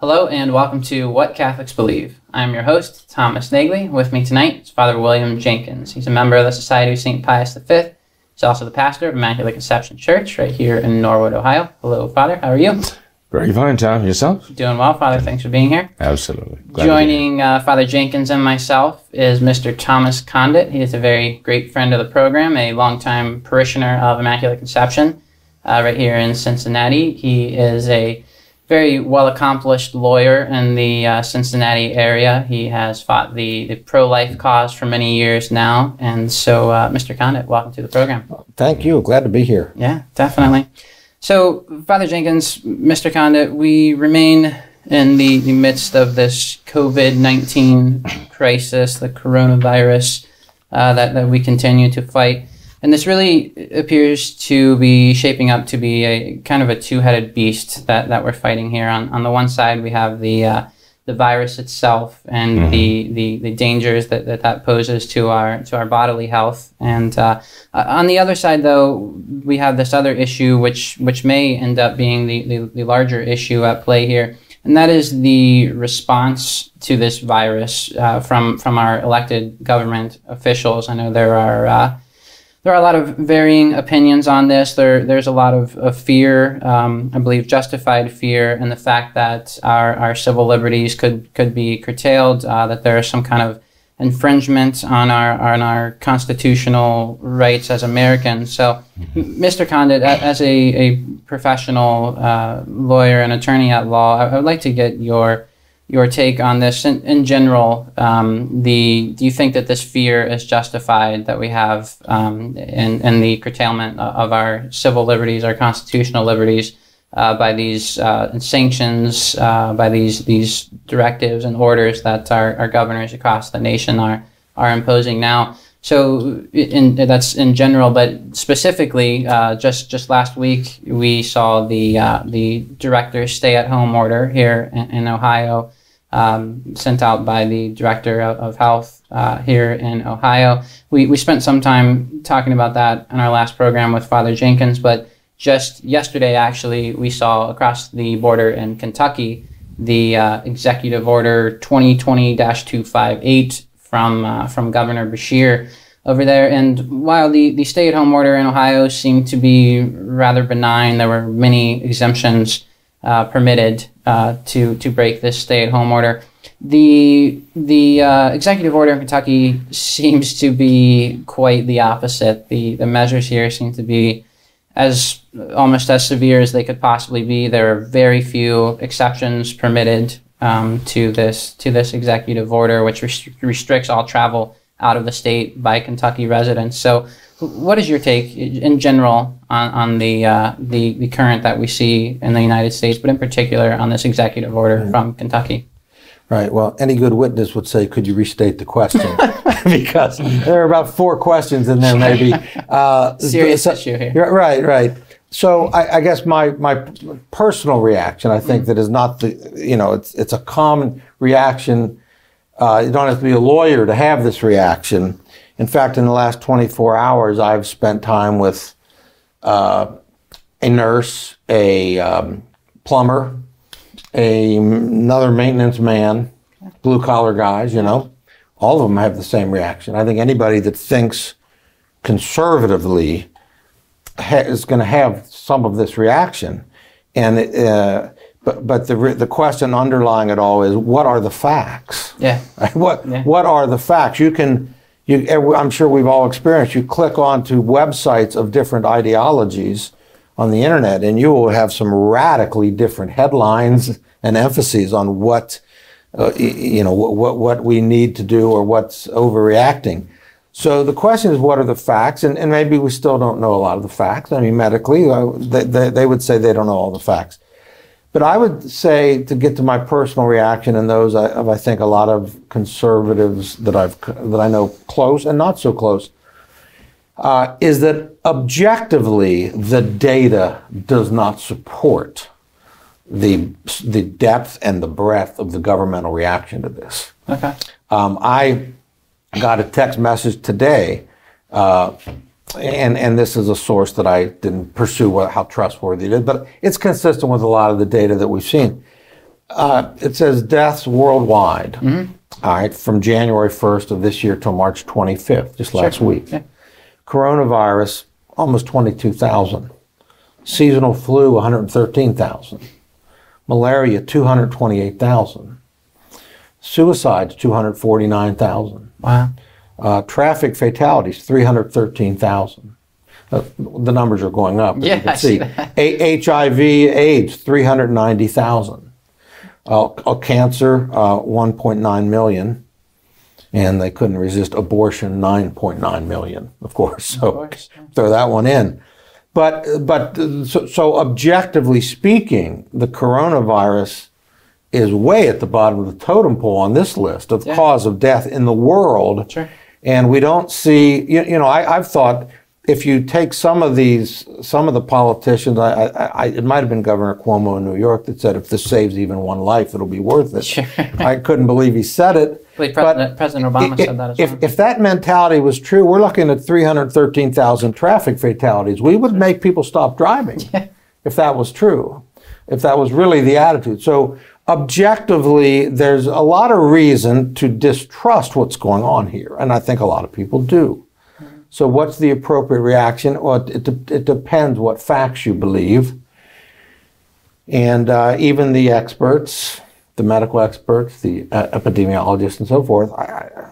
Hello and welcome to What Catholics Believe. I'm your host, Thomas Nagley. With me tonight is Father William Jenkins. He's a member of the Society of St. Pius V. He's also the pastor of Immaculate Conception Church right here in Norwood, Ohio. Hello, Father. How are you? Very fine, Tom. Yourself? Doing well, Father. Thanks for being here. Absolutely. Glad. Joining uh, Father Jenkins and myself is Mr. Thomas Condit. He is a very great friend of the program, a longtime parishioner of Immaculate Conception uh, right here in Cincinnati. He is a very well accomplished lawyer in the uh, Cincinnati area. He has fought the, the pro life cause for many years now. And so, uh, Mr. Condit, welcome to the program. Thank you. Glad to be here. Yeah, definitely. So, Father Jenkins, Mr. Condit, we remain in the, the midst of this COVID 19 crisis, the coronavirus uh, that, that we continue to fight. And this really appears to be shaping up to be a kind of a two headed beast that, that we're fighting here. On, on the one side, we have the, uh, the virus itself and Mhm. the, the, the dangers that, that that poses to our, to our bodily health. And uh, uh, on the other side, though, we have this other issue, which, which may end up being the, the, the larger issue at play here. And that is the response to this virus uh, from, from our elected government officials. I know there are uh, there are a lot of varying opinions on this. There, there's a lot of, of fear, um, I believe, justified fear, and the fact that our, our civil liberties could could be curtailed. Uh, that there is some kind of infringement on our on our constitutional rights as Americans. So, Mr. Condit, as a, a professional uh, lawyer and attorney at law, I, I would like to get your your take on this in, in general. Um, the do you think that this fear is justified that we have um, in, in the curtailment of our civil liberties, our constitutional liberties, uh, by these uh, sanctions, uh, by these these directives and orders that our, our governors across the nation are are imposing now? So, in, that's in general, but specifically, uh, just just last week we saw the uh, the director's stay-at-home order here in, in Ohio, um, sent out by the director of, health uh, here in Ohio. We we spent some time talking about that in our last program with Father Jenkins, but just yesterday, actually, we saw across the border in Kentucky the uh, executive order 2020-258 from uh, from Governor Beshear over there. And while the, the stay-at-home order in Ohio seemed to be rather benign, there were many exemptions uh, permitted uh, to to break this stay-at-home order. The the uh, executive order in Kentucky seems to be quite the opposite. The the measures here seem to be as almost as severe as they could possibly be. There are very few exceptions permitted um, to this to this executive order, which restri- restricts all travel out of the state by Kentucky residents. So, what is your take in general on, on the, uh, the the current that we see in the United States, but in particular on this executive order from Kentucky? Right. Well, any good witness would say, could you restate the question? because there are about four questions in there, maybe. Uh, Serious so- issue here. Right, right. So I, I guess my, my personal reaction, I think that is not the, you know, it's, it's a common reaction. Uh, you don't have to be a lawyer to have this reaction. In fact, in the last 24 hours, I've spent time with uh, a nurse, a um, plumber, a, another maintenance man, blue collar guys, you know, all of them have the same reaction. I think anybody that thinks conservatively ha- is going to have some of this reaction. And uh, but but the the question underlying it all is what are the facts? Yeah. What Yeah. what are the facts? You can you I'm sure we've all experienced. You click onto websites of different ideologies on the internet, and you will have some radically different headlines and emphases on what uh, you know what, what we need to do or what's overreacting. So the question is, what are the facts? And, and maybe we still don't know a lot of the facts. I mean, medically, uh, they, they, they would say they don't know all the facts. But I would say to get to my personal reaction and those I- of I think a lot of conservatives that I've that I know close and not so close uh, is that objectively the data does not support the the depth and the breadth of the governmental reaction to this. Okay. Um, I got a text message today, uh, and and this is a source that I didn't pursue what, how trustworthy it is, but it's consistent with a lot of the data that we've seen. Uh, it says deaths worldwide. all right, from January 1st of this year till March 25th, just last week. Yeah. Coronavirus, almost 22,000. Seasonal flu, 113,000. Malaria, 228,000. Suicides, 249,000. Wow. Uh, traffic fatalities, 313,000. Uh, the numbers are going up. Yeah, you can I see. A- HIV, AIDS, 390,000. Uh, uh, cancer, uh, 1.9 million. And they couldn't resist abortion, 9.9 million, of course. So course, throw that one in. But, but so, so objectively speaking, the coronavirus is way at the bottom of the totem pole on this list of Yeah. cause of death in the world. Sure. And we don't see, you, you know, I, I've thought if you take some of these, some of the politicians, I, I, I, it might have been Governor Cuomo in New York that said, if this saves even one life, it'll be worth it. Sure. I couldn't believe he said it. I but President, President Obama i- said that as if, well. if that mentality was true, we're looking at 313,000 traffic fatalities. We would make people stop driving if that was true, if that was really the attitude. So, objectively, there's a lot of reason to distrust what's going on here. And I think a lot of people do. So, what's the appropriate reaction? Well, it, it, depends what facts you believe. And uh, even the experts, the medical experts, the uh, epidemiologists, and so forth, I,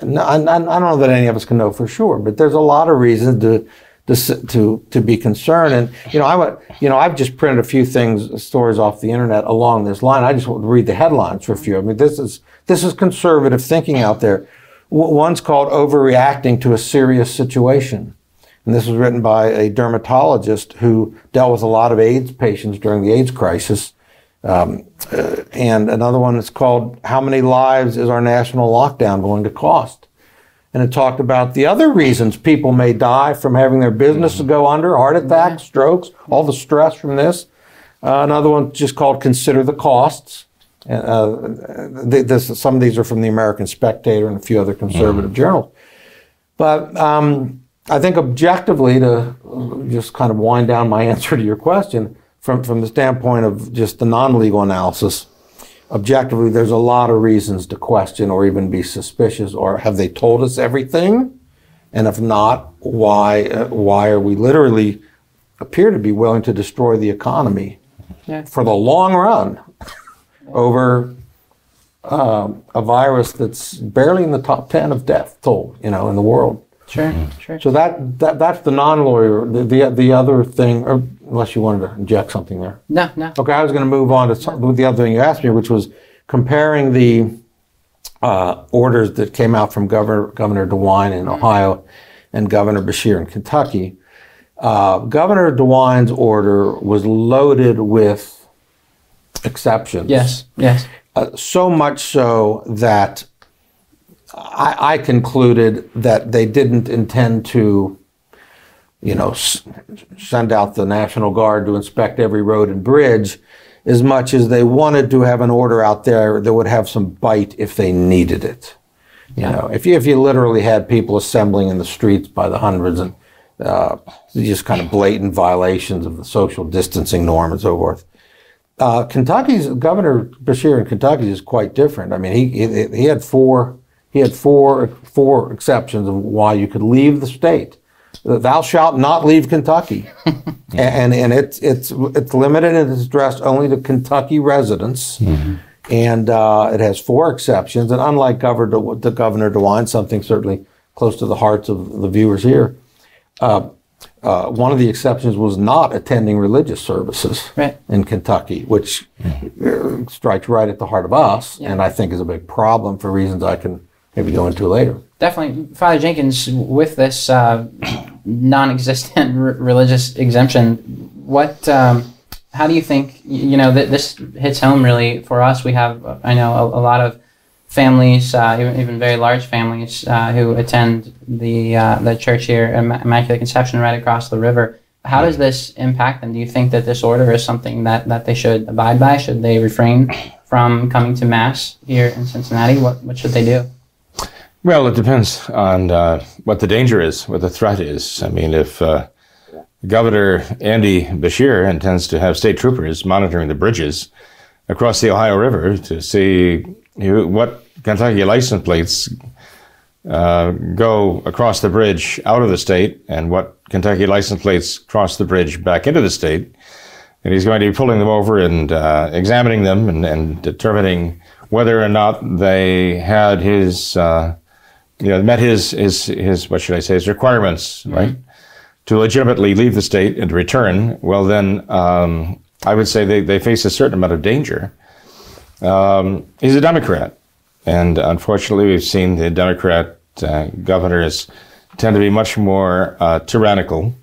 I, I, I don't know that any of us can know for sure, but there's a lot of reasons to to to, to be concerned. And you know, I went, you know, I've just printed a few things, stories off the internet along this line. I just want to read the headlines for a few. I mean, this is this is conservative thinking out there. One's called overreacting to a serious situation. And this was written by a dermatologist who dealt with a lot of AIDS patients during the AIDS crisis. Um, uh, and another one is called How Many Lives is Our National Lockdown Going to Cost? And it talked about the other reasons people may die from having their businesses go under, heart attacks, strokes, all the stress from this. Uh, another one just called Consider the Costs. Uh, th- this, some of these are from the American Spectator and a few other conservative journals. But um, I think objectively, to uh, just kind of wind down my answer to your question, from, from the standpoint of just the non legal analysis, objectively, there's a lot of reasons to question or even be suspicious. Or have they told us everything? And if not, why, uh, why are we literally appear to be willing to destroy the economy Yeah. for the long run over um, a virus that's barely in the top 10 of death toll, you know, in the world? Sure, sure. So that, that that's the non-lawyer. The, the the other thing, or unless you wanted to inject something there. No, no. Okay, I was going to move on to some, the other thing you asked me, which was comparing the uh, orders that came out from Governor Governor DeWine in Ohio and Governor Beshear in Kentucky. Uh, Governor DeWine's order was loaded with exceptions. Yes, yes. Uh, so much so that I, I concluded that they didn't intend to, you know, s- send out the National Guard to inspect every road and bridge as much as they wanted to have an order out there that would have some bite if they needed it. You know, if you, if you literally had people assembling in the streets by the hundreds and uh, just kind of blatant violations of the social distancing norm and so forth. Uh, Kentucky's Governor Beshear in Kentucky is quite different. I mean, he, he he had four he had four four exceptions of why you could leave the state. Thou shalt not leave Kentucky, and and it's it's it's limited and it's addressed only to Kentucky residents, and uh, it has four exceptions. And unlike Governor De, the Governor DeWine, something certainly close to the hearts of the viewers here. Uh, uh, one of the exceptions was not attending religious services Right. in Kentucky, which uh, strikes right at the heart of us, and I think is a big problem for reasons I can maybe go into later. Definitely, Father Jenkins, with this uh, non-existent r- religious exemption, what um, how do you think you know that this hits home really for us? We have I know a, a lot of families, uh, even, even very large families, uh, who attend the uh, the church here, Immaculate Conception, right across the river. How does this impact them? Do you think that this order is something that, that they should abide by? Should they refrain from coming to Mass here in Cincinnati? What, what should they do? Well, it depends on uh, what the danger is, what the threat is. I mean, if uh, Governor Andy Beshear intends to have state troopers monitoring the bridges across the Ohio River to see what Kentucky license plates uh, go across the bridge out of the state and what Kentucky license plates cross the bridge back into the state. And he's going to be pulling them over and uh, examining them and, and, determining whether or not they had his, uh, you know, met his, his, his, what should I say, his requirements, mm-hmm. right? To legitimately leave the state and return. Well, then um, I would say they, they face a certain amount of danger. Um, he's a Democrat. And unfortunately, we've seen the Democrat uh, governors tend to be much more uh, tyrannical.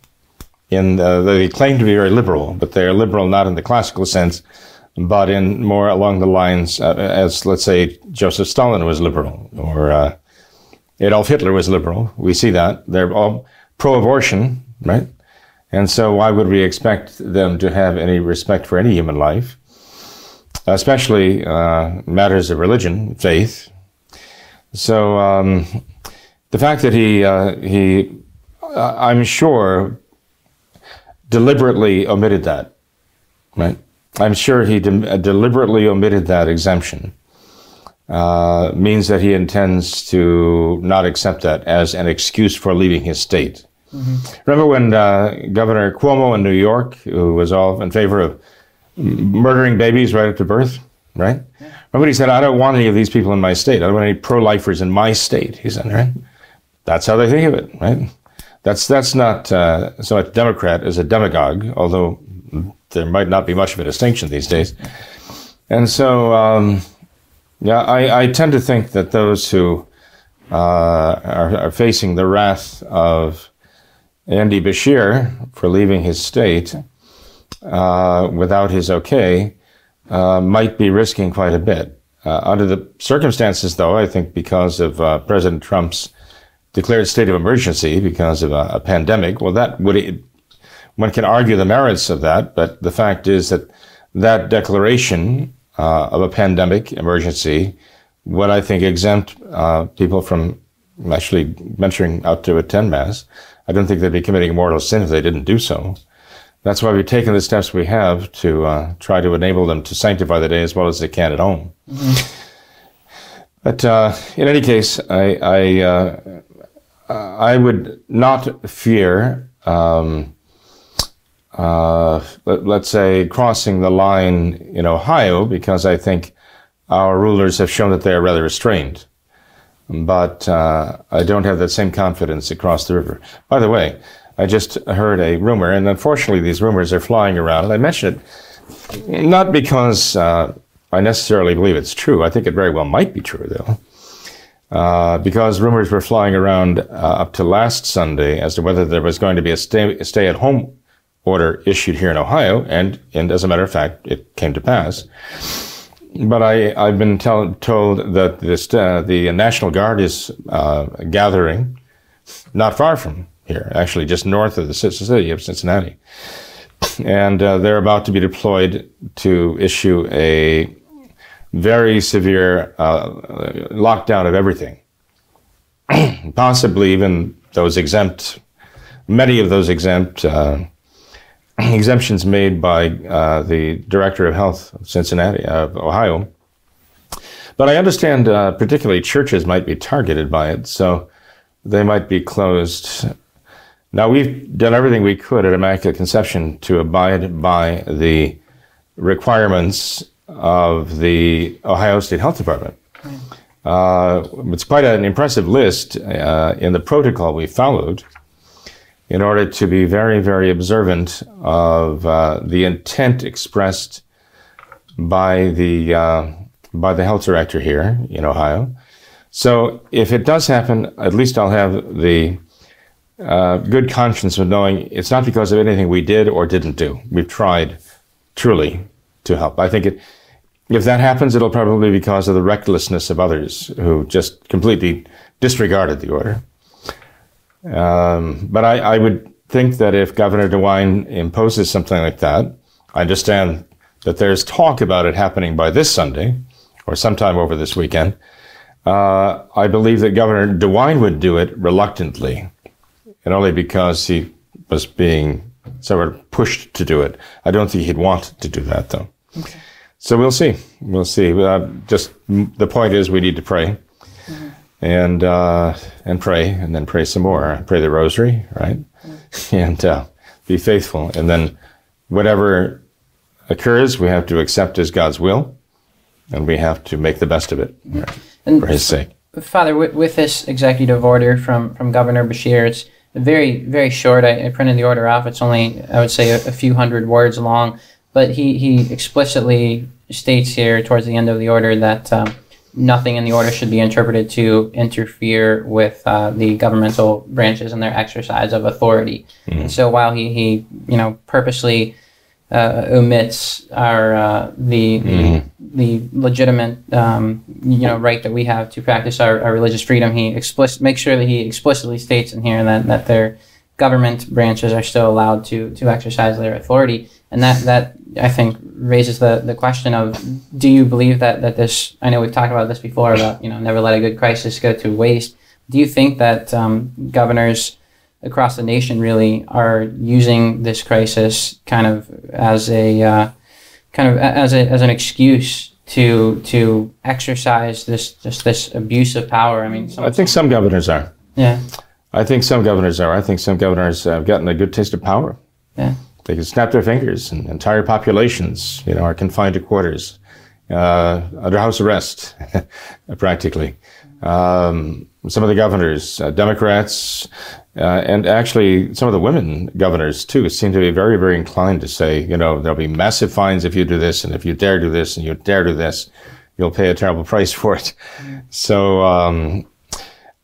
In the, they claim to be very liberal, but they are liberal not in the classical sense, but in more along the lines uh, as, let's say, Joseph Stalin was liberal or uh, Adolf Hitler was liberal. We see that they're all pro-abortion, right? And so, why would we expect them to have any respect for any human life? especially uh, matters of religion, faith. So um, the fact that he uh, he, uh, I'm sure, deliberately omitted that, right? I'm sure he de- deliberately omitted that exemption. Uh, means that he intends to not accept that as an excuse for leaving his state. Mm-hmm. Remember when uh, Governor Cuomo in New York, who was all in favor of murdering babies right after birth, right? Remember he said, I don't want any of these people in my state. I don't want any pro-lifers in my state, he said, right? That's how they think of it, right? That's, that's not uh, so much Democrat as a demagogue, although there might not be much of a distinction these days. And so, um, yeah, I, I, tend to think that those who uh, are, are facing the wrath of Andy Beshear for leaving his state uh, without his okay uh, might be risking quite a bit. Uh, under the circumstances, though, I think because of uh, President Trump's declared state of emergency because of a, a pandemic, well, that would one can argue the merits of that, but the fact is that that declaration uh, of a pandemic emergency would, I think, exempt uh, people from actually venturing out to attend mass. I don't think they'd be committing a mortal sin if they didn't do so that's why we've taken the steps we have to uh, try to enable them to sanctify the day as well as they can at home. Mm-hmm. But uh, in any case, I I, uh, I would not fear, um, uh, let, us say, crossing the line in Ohio because I think our rulers have shown that they are rather restrained. But uh, I don't have that same confidence across the river. By the way, I just heard a rumor, and unfortunately, these rumors are flying around. And I mention it not because uh, I necessarily believe it's true. I think it very well might be true, though. Uh, because rumors were flying around uh, up to last Sunday as to whether there was going to be a stay, stay at home order issued here in Ohio, and, and as a matter of fact, it came to pass. But I, I've been tell, told that this, uh, the National Guard is uh, gathering not far from here, actually just north of the city of Cincinnati. And uh, they're about to be deployed to issue a very severe uh, lockdown of everything. Possibly even those exempt, many of those exempt uh, exemptions made by uh, the Director of Health of Cincinnati, of Ohio. But I understand uh, particularly churches might be targeted by it, so they might be closed now, we've done everything we could at Immaculate Conception to abide by the requirements of the Ohio State Health Department. Uh, it's quite an impressive list uh, in the protocol we followed in order to be very, very observant of uh, the intent expressed by the uh, by the health director here in Ohio. So, if it does happen, at least I'll have the uh, good conscience of knowing it's not because of anything we did or didn't do. We've tried truly to help. I think it, if that happens, it'll probably be because of the recklessness of others who just completely disregarded the order. Um, but I, I, would think that if Governor DeWine imposes something like that, I understand that there's talk about it happening by this Sunday or sometime over this weekend. Uh, I believe that Governor DeWine would do it reluctantly, and only because he was being sort of pushed to do it. I don't think he'd want to do that, though. Okay. So we'll see. We'll see. Uh, just the point is, we need to pray. And uh, and pray, and then pray some more. Pray the Rosary, right, mm-hmm. and uh, be faithful. And then whatever occurs, we have to accept as God's will, and we have to make the best of it mm-hmm. right, and for His sake. Father, with, with, this executive order from from Governor Beshear, it's very very short. I, I printed the order off. It's only I would say a, a few hundred words long but he, he explicitly states here towards the end of the order that um, nothing in the order should be interpreted to interfere with uh, the governmental branches and their exercise of authority. Mm-hmm. And so while he, he you know purposely uh, omits our uh, the, mm-hmm. the, the legitimate um, you know right that we have to practice our, our religious freedom, he explicit makes sure that he explicitly states in here that that their government branches are still allowed to to exercise their authority and that that I think raises the the question of do you believe that that this I know we've talked about this before about you know never let a good crisis go to waste. Do you think that um, governors across the nation really are using this crisis kind of as a uh, kind of as a as an excuse to to exercise this just this abuse of power? I mean, I think some governors are. Yeah. I think some governors are. I think some governors have gotten a good taste of power. Yeah. They can snap their fingers, and entire populations, you know, are confined to quarters, uh, under house arrest, practically. Um, some of the governors, uh, Democrats, uh, and actually some of the women governors too, seem to be very, very inclined to say, you know, there'll be massive fines if you do this, and if you dare do this, and you dare do this, you'll pay a terrible price for it. So um,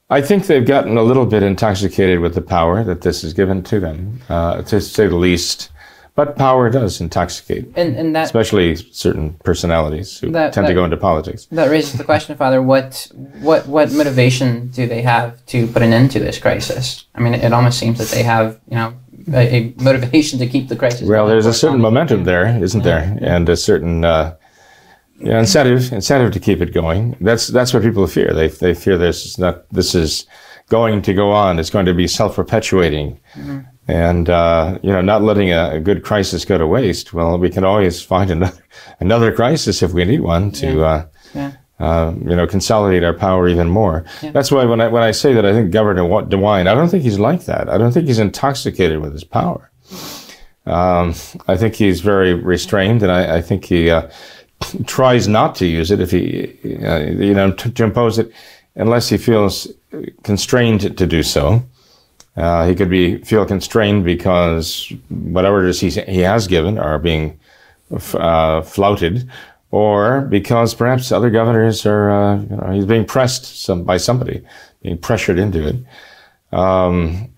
I think they've gotten a little bit intoxicated with the power that this has given to them, uh, to say the least. But power does intoxicate, and, and that, especially certain personalities who that, tend that, to go into politics. That raises the question, Father: what what what motivation do they have to put an end to this crisis? I mean, it almost seems that they have, you know, a, a motivation to keep the crisis. Well, there's a certain momentum there, isn't there, and a certain uh, yeah, incentive incentive to keep it going. That's that's what people fear. They they fear this is not this is going to go on. It's going to be self perpetuating. Mm-hmm and uh, you know not letting a, a, good crisis go to waste. Well, we can always find another another crisis if we need one to. Yeah. Uh, yeah. Uh, you know, consolidate our power even more. Yeah. That's why when I when I say that I think Governor DeWine, I don't think he's like that. I don't think he's intoxicated with his power. Um, I think he's very restrained, and I, I think he uh, tries not to use it if he, uh, you know, to, to impose it unless he feels constrained to do so. Uh, he could be feel constrained because whatever it is he, he has given are being uh, flouted, or because perhaps other governors are, uh, you know, he's being pressed some, by somebody, being pressured into it. Um,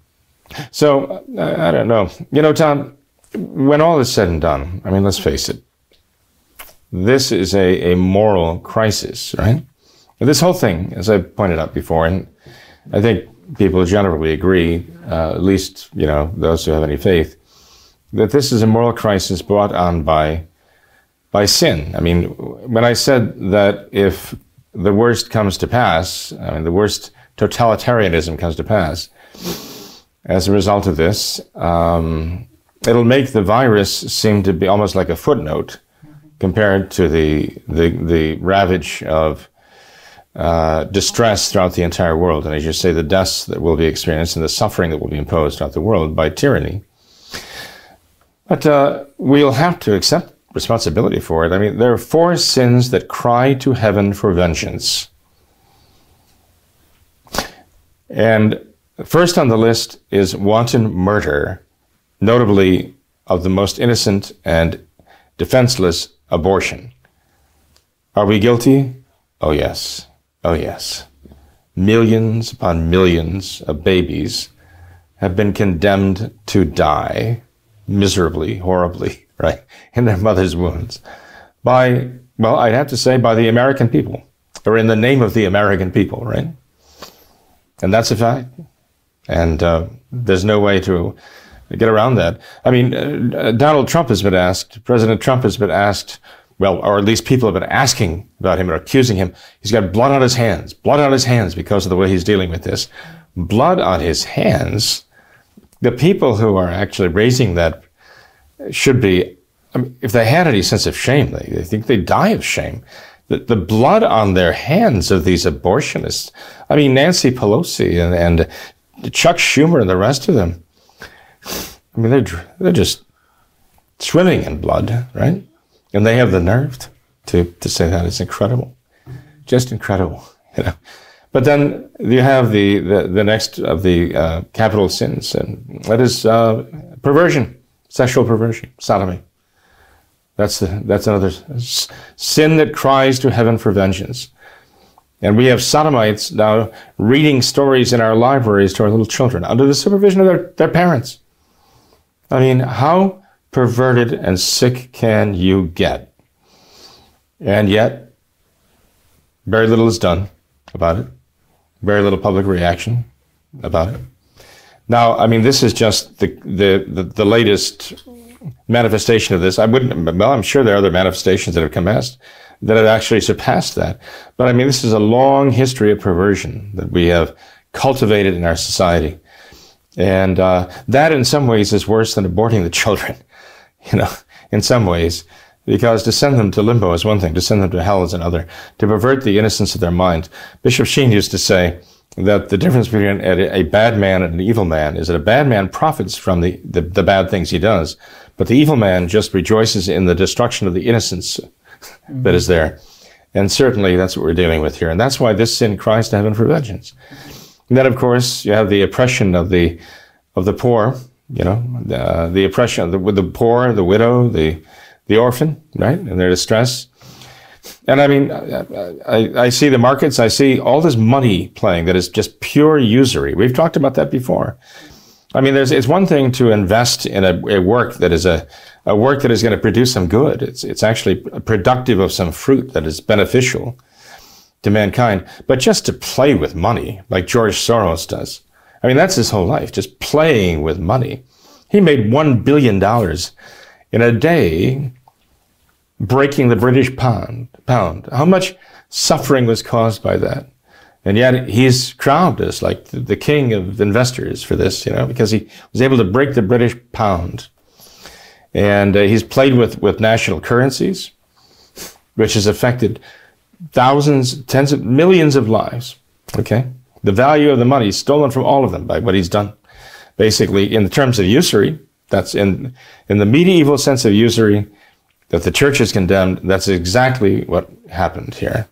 so I, I don't know. You know, Tom, when all is said and done, I mean, let's face it, this is a, a moral crisis, right? this whole thing, as I pointed out before, and I think people generally agree, uh, at least you know those who have any faith, that this is a moral crisis brought on by by sin. I mean, when I said that if the worst comes to pass, I mean the worst totalitarianism comes to pass, as a result of this, um, it'll make the virus seem to be almost like a footnote compared to the the, the ravage of uh, distress throughout the entire world. And as you say, the deaths that will be experienced and the suffering that will be imposed throughout the world by tyranny. But uh, we'll have to accept responsibility for it. I mean, there are four sins that cry to heaven for vengeance. And first on the list is wanton murder, notably of the most innocent and defenseless abortion. Are we guilty? Oh, yes. Oh, yes. Millions upon millions of babies have been condemned to die miserably, horribly, right, in their mother's wombs by, well, I'd have to say by the American people, or in the name of the American people, right? And that's a fact. And uh, there's no way to get around that. I mean, uh, Donald Trump has been asked, President Trump has been asked, well, or at least people have been asking about him or accusing him. He's got blood on his hands, blood on his hands because of the way he's dealing with this. Blood on his hands. The people who are actually raising that should be, I mean, if they had any sense of shame, they, they think they die of shame. The, the blood on their hands of these abortionists. I mean, Nancy Pelosi and, and Chuck Schumer and the rest of them. I mean, they're, they're just swimming in blood, right? And they have the nerve to, to say that. It's incredible. Just incredible, you know. But then you have the, the, the next of the uh, capital sins, and that is uh, perversion, sexual perversion, sodomy. That's, the, that's another sin that cries to heaven for vengeance. And we have sodomites now reading stories in our libraries to our little children under the supervision of their, their parents. I mean, how perverted and sick can you get? And yet, very little is done about it. Very little public reaction about it. Now, I mean, this is just the, the, the, the latest manifestation of this. I wouldn't, well, I'm sure there are other manifestations that have come past that have actually surpassed that. But I mean, this is a long history of perversion that we have cultivated in our society. And uh, that, in some ways, is worse than aborting the children, you know, in some ways. Because to send them to limbo is one thing, to send them to hell is another. To pervert the innocence of their mind. Bishop Sheen used to say that the difference between a, a bad man and an evil man is that a bad man profits from the, the, the bad things he does, but the evil man just rejoices in the destruction of the innocence mm-hmm. that is there. And certainly that's what we're dealing with here. And that's why this sin cries to heaven for vengeance. And then, of course, you have the oppression of the of the poor. You know, the, the oppression of the, the poor, the widow, the the orphan, right, and their distress. And I mean, I, I, see the markets. I see all this money playing that is just pure usury. We've talked about that before. I mean, there's it's one thing to invest in a, a work that is a, a work that is going to produce some good. It's it's actually productive of some fruit that is beneficial to mankind. But just to play with money, like George Soros does, I mean, that's his whole life, just playing with money. He made $1 billion in a day breaking the British pound. pound. How much suffering was caused by that? And yet he's crowned as like the, king of investors for this, you know, because he was able to break the British pound. And uh, he's played with, with national currencies, which has affected thousands, tens of millions of lives. Okay? The value of the money is stolen from all of them by what he's done. Basically, in the terms of usury, that's in, in the medieval sense of usury that the church has condemned, that's exactly what happened here.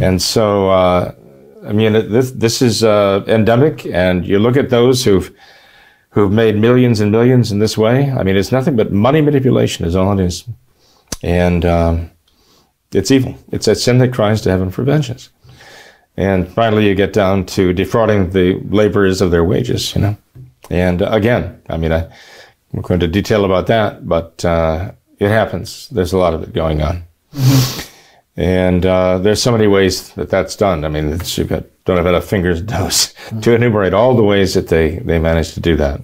And so, uh, I mean, this, this is uh, endemic, and you look at those who've, who've made millions and millions in this way. I mean, it's nothing but money manipulation is all it is. And um, it's evil. It's a sin that cries to heaven for vengeance. And finally, you get down to defrauding the laborers of their wages, you know. And again, I mean, I, am going to detail about that, but uh, it happens. There's a lot of it going on. Mm-hmm. And uh, there's so many ways that that's done. I mean, you've got, don't have enough fingers and toes mm-hmm. to enumerate all the ways that they, they manage to do that.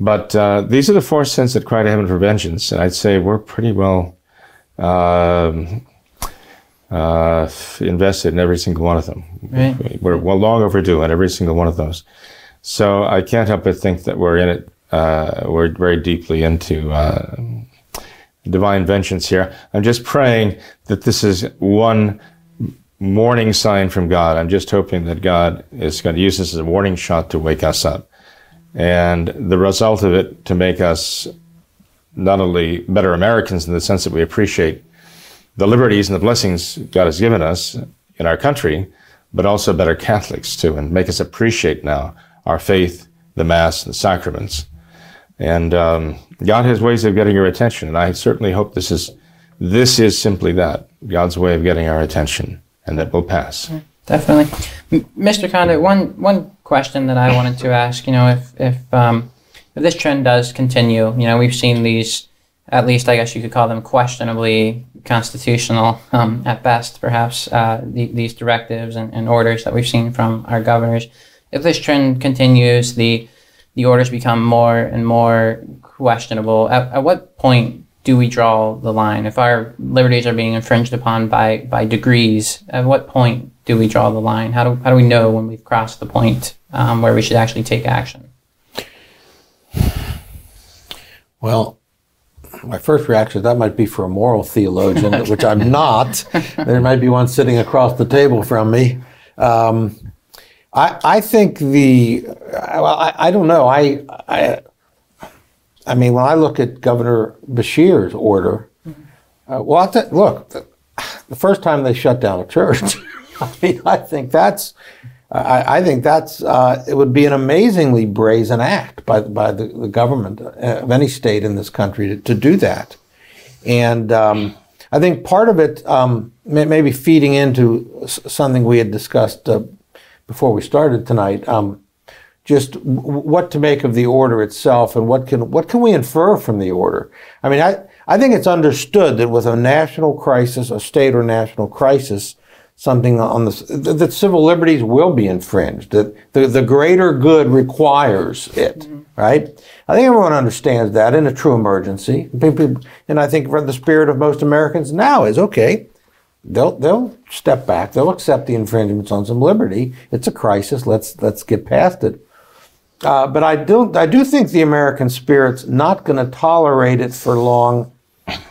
But uh, these are the four sins that cry to heaven for vengeance. And I'd say we're pretty well um, uh, invested in every single one of them. Right. We're well long overdue on every single one of those. So I can't help but think that we're in it. Uh, we're very deeply into uh, divine vengeance here. I'm just praying that this is one warning sign from God. I'm just hoping that God is going to use this as a warning shot to wake us up. And the result of it to make us not only better Americans in the sense that we appreciate the liberties and the blessings God has given us in our country, but also better Catholics too, and make us appreciate now our faith, the Mass, and the sacraments. And um, God has ways of getting your attention, and I certainly hope this is this is simply that God's way of getting our attention, and that will pass. Definitely, Mr. Condit. One one question that I wanted to ask. You know, if if um, if this trend does continue, you know, we've seen these at least I guess you could call them questionably constitutional um, at best, perhaps, uh, the, these directives and, and, orders that we've seen from our governors. If this trend continues, the the orders become more and more questionable. At, at what point do we draw the line? If our liberties are being infringed upon by, by degrees, at what point do we draw the line? How do, how do we know when we've crossed the point um, where we should actually take action? Well, my first reaction that might be for a moral theologian, which I'm not. there might be one sitting across the table from me. Um, I, I think the well, I, I don't know. I, I I mean, when I look at Governor Beshear's order, uh, well, th- look, the, the, first time they shut down a church, I mean, I think that's I, I think that's uh, it would be an amazingly brazen act by by the, the government uh, of any state in this country to, to do that, and um, I think part of it um, may, maybe feeding into something we had discussed uh, before we started tonight. Um, just w- what to make of the order itself and what can what can we infer from the order? I mean, I I think it's understood that with a national crisis, a state or national crisis, something on the that civil liberties will be infringed. That the, the greater good requires it, mm-hmm. right? I think everyone understands that in a true emergency, and I think for the spirit of most Americans now is okay. They'll they'll step back. They'll accept the infringements on some liberty. It's a crisis. Let's let's get past it. Uh, but I do I do think the American spirit's not going to tolerate it for long,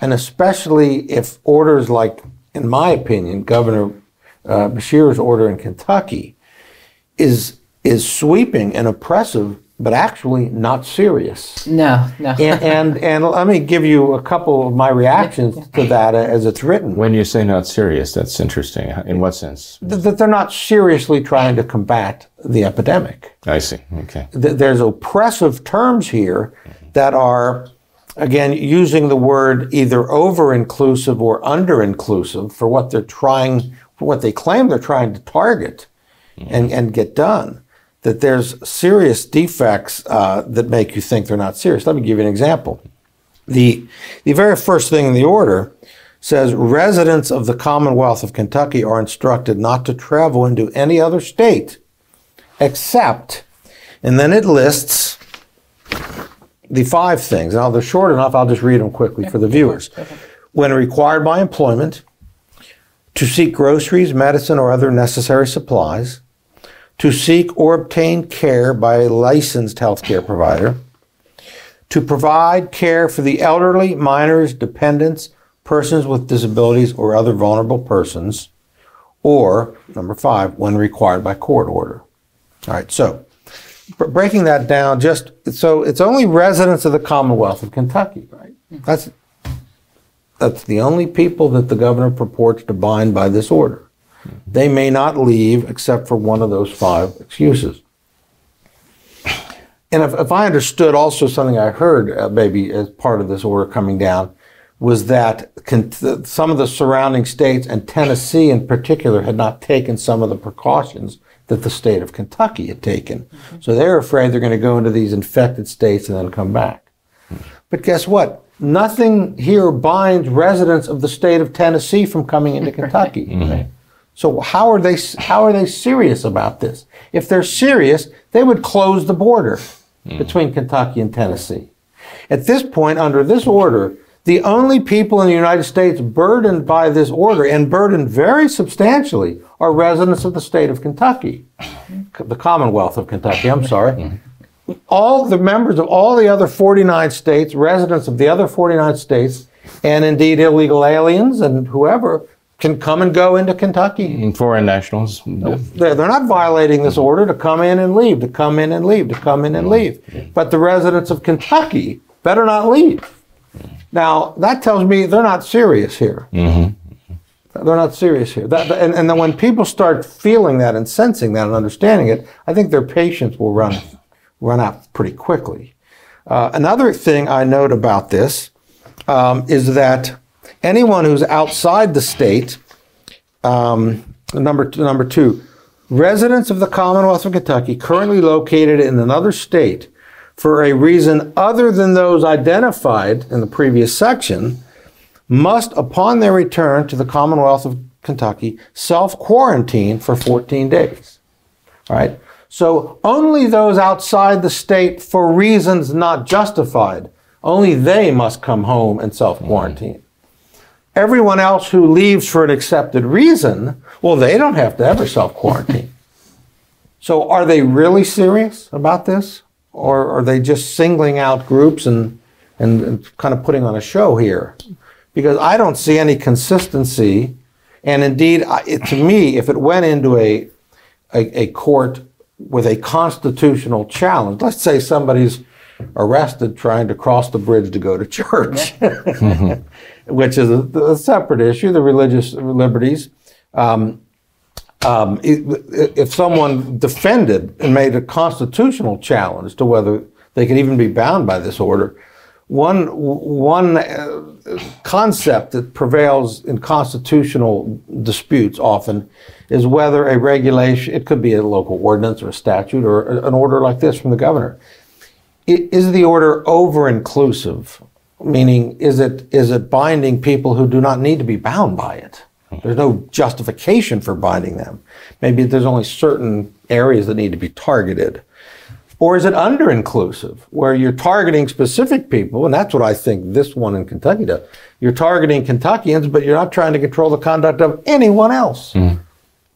and especially if orders like, in my opinion, Governor uh, Beshear's order in Kentucky is is sweeping and oppressive, but actually not serious. No, no. and, and, and let me give you a couple of my reactions to that as it's written. When you say not serious, that's interesting. In what sense? That they're not seriously trying to combat the epidemic. I see. Okay. There's oppressive terms here that are again, using the word either over inclusive or under inclusive for what they're trying, what they claim they're trying to target mm-hmm. and, and get done, that there's serious defects uh, that make you think they're not serious. Let me give you an example. The, the very first thing in the order says residents of the Commonwealth of Kentucky are instructed not to travel into any other state except, and then it lists the five things. Now, they're short enough, I'll just read them quickly for the viewers. When required by employment, to seek groceries, medicine, or other necessary supplies, to seek or obtain care by a licensed healthcare provider, to provide care for the elderly, minors, dependents, persons with disabilities, or other vulnerable persons, or number five, when required by court order. All right, so breaking that down, just so it's only residents of the Commonwealth of Kentucky, right? That's that's the only people that the governor purports to bind by this order. They may not leave except for one of those five excuses. And if, if I understood also something I heard uh, maybe as part of this order coming down was that con- some of the surrounding states and Tennessee in particular had not taken some of the precautions that the state of Kentucky had taken. Mm-hmm. So they're afraid they're going to go into these infected states and then come back. But guess what? Nothing here binds residents of the state of Tennessee from coming into Kentucky. Mm-hmm. So how are they how are they serious about this? If they're serious, they would close the border mm. between Kentucky and Tennessee. At this point, under this order, the only people in the United States burdened by this order and burdened very substantially are residents of the state of Kentucky, the Commonwealth of Kentucky. I'm sorry. All the members of all the other 49 states, residents of the other 49 states, and indeed illegal aliens and whoever can come and go into Kentucky. And foreign nationals. They're, they're not violating this order to come in and leave, to come in and leave, to come in and leave. But the residents of Kentucky better not leave. Now, that tells me they're not serious here. Mm-hmm. They're not serious here. That, and, and then when people start feeling that and sensing that and understanding it, I think their patience will run run out pretty quickly. Uh, another thing I note about this um, is that anyone who's outside the state, um, number number two, residents of the Commonwealth of Kentucky currently located in another state for a reason other than those identified in the previous section must, upon their return to the Commonwealth of Kentucky, self quarantine for 14 days. All right? So only those outside the state for reasons not justified, only they must come home and self quarantine. Everyone else who leaves for an accepted reason, well, they don't have to ever self quarantine. so are they really serious about this? Or are they just singling out groups and, and, and kind of putting on a show here? Because I don't see any consistency. And indeed, it, to me, if it went into a, a, a court with a constitutional challenge, let's say somebody's arrested trying to cross the bridge to go to church, which is a, a separate issue, the religious liberties. Um, um, if someone defended and made a constitutional challenge to whether they could even be bound by this order, one one uh, concept that prevails in constitutional disputes often is whether a regulation, it could be a local ordinance or a statute or an order like this from the governor, is the order over inclusive? Meaning, is it is it binding people who do not need to be bound by it? There's no justification for binding them. Maybe there's only certain areas that need to be targeted. Or is it under inclusive, where you're targeting specific people, and that's what I think this one in Kentucky does. You're targeting Kentuckians, but you're not trying to control the conduct of anyone else.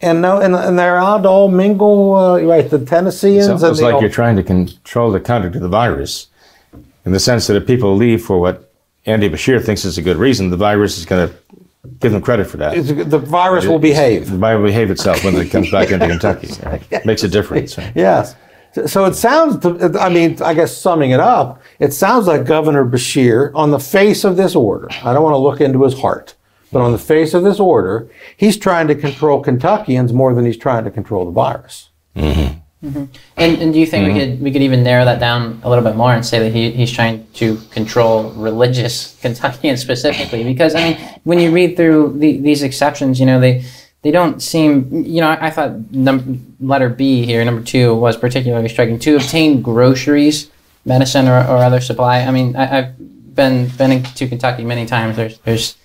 And no, and, and they're to all mingle, uh, right? The Tennesseans It's and almost like you're trying to control the conduct of the virus, in the sense that if people leave for what Andy Beshear thinks is a good reason, the virus is going to give them credit for that. it's- the virus will behave. The virus will behave itself when it comes back into Kentucky. Makes a difference. right? Yes. So- So it sounds, I mean, I guess summing it up, it sounds like Governor Beshear, on the face of this order, I don't want to look into his heart, but on the face of this order, he's trying to control Kentuckians more than he's trying to control the virus. Mm-hmm. Mm-hmm. And, and do you think we mm-hmm. could we could even narrow that down a little bit more and say that he, he's trying to control religious Kentuckians specifically? Because I mean, when you read through the, these exceptions, you know they they don't seem. You know, I, thought num- letter B here, number two, was particularly striking. To obtain groceries, medicine, or, or other supply. I mean, I, I've been been to Kentucky many times. There's there's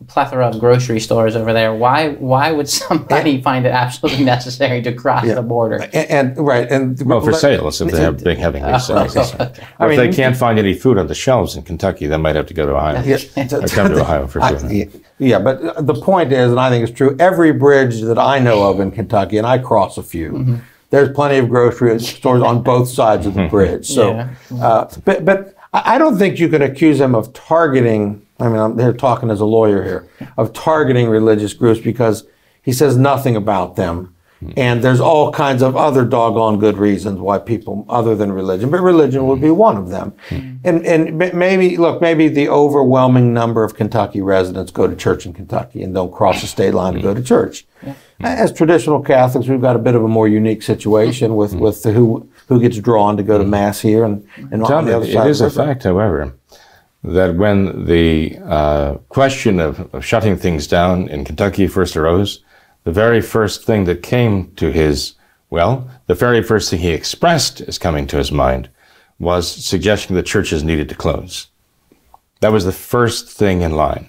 a plethora of grocery stores over there. Why why would somebody find it absolutely necessary to cross the border? And, and right, and Well, for sales, if they have big having big sales. Or I if they can't find any food on the shelves in Kentucky, they might have to go to Ohio. Yeah, Or come to Ohio for I- food. yeah, yeah, but the point is, and I think it's true, every bridge that I know of in Kentucky, and I cross a few, Mm-hmm. there's plenty of grocery stores on both sides of the bridge. So, Yeah. uh, but but I I don't think you can accuse them of targeting. I mean, I'm here talking as a lawyer here of targeting religious groups because he says nothing about them. And there's all kinds of other doggone good reasons why people, other than religion, but religion would be one of them. And and maybe look, maybe the overwhelming number of Kentucky residents go to church in Kentucky and don't cross the state line to go to church. As traditional Catholics, we've got a bit of a more unique situation with with the who who gets drawn to go to mm. mass here and and on the other it side. is of a fact, however, that when the uh, question of, of shutting things down in Kentucky first arose, the very first thing that came to his, well, the very first thing he expressed as coming to his mind was suggesting that churches needed to close. That was the first thing in line.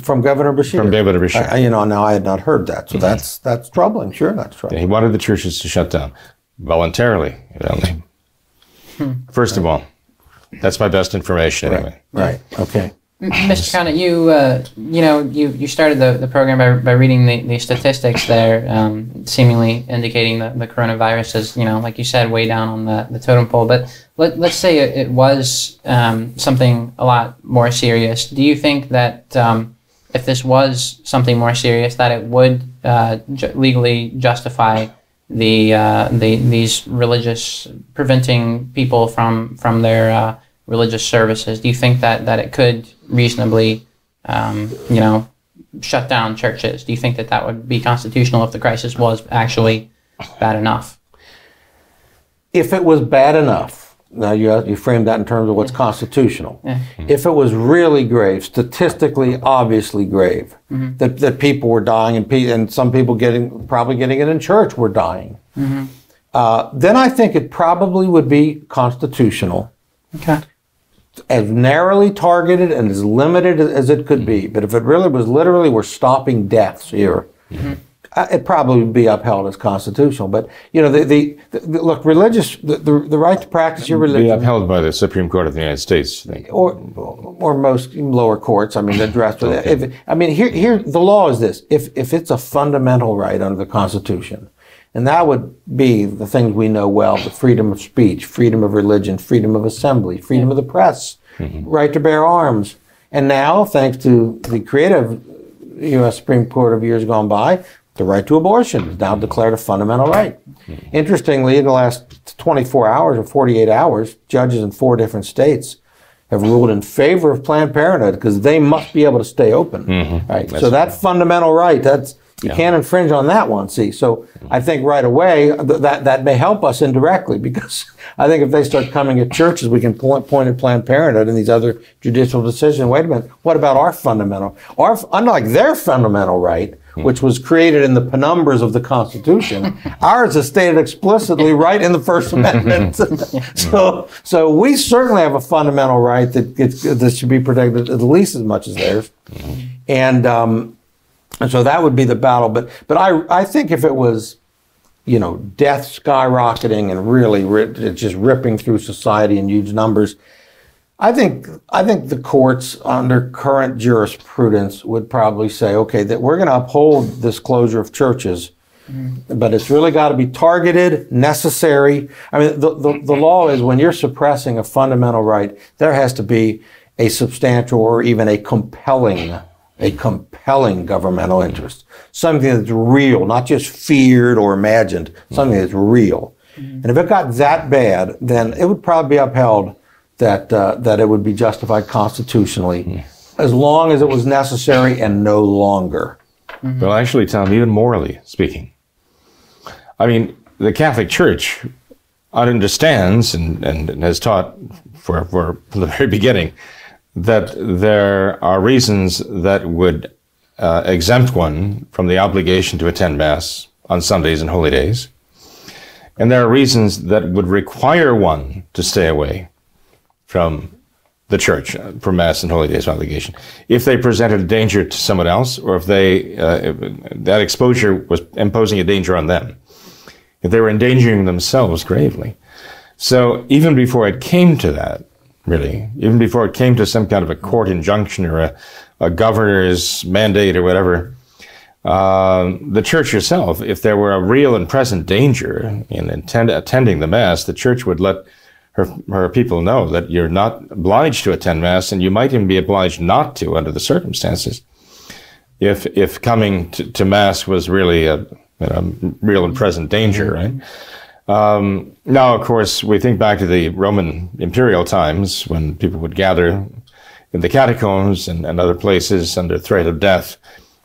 from Governor Beshear. From Governor Beshear. I, you know, now I had not heard that, so that's that's troubling. Sure, that's troubling. He wanted the churches to shut down voluntarily, evidently. First of all, that's my best information anyway. Right. Okay. Mr. Condit, you uh, you know you, you started the, the program by, by reading the, the statistics there, um, seemingly indicating that the coronavirus is you know like you said way down on the, the totem pole. But let, let's say it, it was um, something a lot more serious. Do you think that um, if this was something more serious, that it would uh, ju- legally justify the uh, the these religious preventing people from from their uh, religious services? Do you think that that it could reasonably, um, you know, shut down churches? Do you think that that would be constitutional if the crisis was actually bad enough? If it was bad enough, now you you framed that in terms of what's constitutional. If it was really grave, statistically obviously grave, mm-hmm. that, that people were dying and pe- and some people getting probably getting it in church were dying. Mm-hmm. uh, then I think it probably would be constitutional, Okay. as narrowly targeted and as limited as it could be. But if it really was literally we're stopping deaths here, mm-hmm. Uh, it probably would be upheld as constitutional. But you know, the the, the look, religious, the, the the right to practice your religion Be upheld by the Supreme Court of the United States, I think. or or most lower courts. I mean, addressed with if I mean here here the law is this: if if it's a fundamental right under the Constitution, and that would be the things we know well: the freedom of speech, freedom of religion, freedom of assembly, freedom of the press, right to bear arms, and now thanks to the creative U.S. Supreme Court of years gone by, the right to abortion is now declared a fundamental right. Interestingly, in the last 24 hours or 48 hours, judges in four different states have ruled in favor of Planned Parenthood because they must be able to stay open. Mm-hmm. Right. so that fundamental right, that's you can't infringe on that one. See, so mm-hmm. I think right away th- that that may help us indirectly because I think if they start coming at churches, we can point, point at Planned Parenthood and these other judicial decisions. Wait a minute, what about our fundamental? Our unlike their fundamental right, Hmm. which was created in the penumbras of the Constitution, ours is stated explicitly right in the First Amendment. Hmm. so, so we certainly have a fundamental right that gets, that should be protected at least as much as theirs, hmm. and. Um, and so that would be the battle. But but I I think if it was, you know, death skyrocketing and really ri- just ripping through society in huge numbers, I think I think the courts under current jurisprudence would probably say, okay, that we're going to uphold this closure of churches. Mm-hmm. But it's really got to be targeted, necessary. I mean, the, the, the law is when you're suppressing a fundamental right, there has to be a substantial or even a compelling a compelling governmental interest, something that's real, not just feared or imagined, something that's real. Mm-hmm. And if it got that bad, then it would probably be upheld that uh, that it would be justified constitutionally, as long as it was necessary and no longer. Well, actually, Tom, even morally speaking, I mean, the Catholic Church understands and, and has taught for, for the very beginning that there are reasons that would uh, exempt one from the obligation to attend Mass on Sundays and holy days. And there are reasons that would require one to stay away from the church uh, for Mass and holy days obligation. If they presented a danger to someone else, or if they uh, if that exposure was imposing a danger on them, if they were endangering themselves gravely. So even before it came to that, really, even before it came to some kind of a court injunction or a, a governor's mandate or whatever, uh, the church herself, if there were a real and present danger in attend, attending the Mass, the church would let her, her people know that you're not obliged to attend Mass and you might even be obliged not to under the circumstances. If, if coming to, to Mass was really a, you know, real and present danger, right? Um, now, of course, we think back to the Roman imperial times when people would gather in the catacombs and, and other places under threat of death.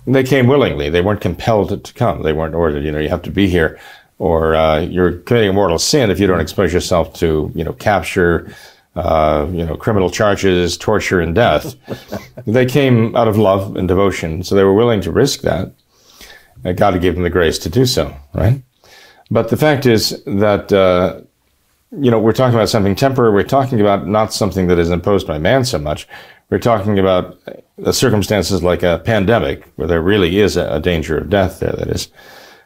And they came willingly. They weren't compelled to, to come. They weren't ordered, you know, you have to be here or uh, you're committing a mortal sin if you don't expose yourself to, you know, capture, uh, you know, criminal charges, torture, and death. they came out of love and devotion, so they were willing to risk that. And God gave them the grace to do so, right? But the fact is that, uh, you know, we're talking about something temporary. We're talking about not something that is imposed by man so much. We're talking about uh, circumstances like a pandemic where there really is a, a danger of death there that is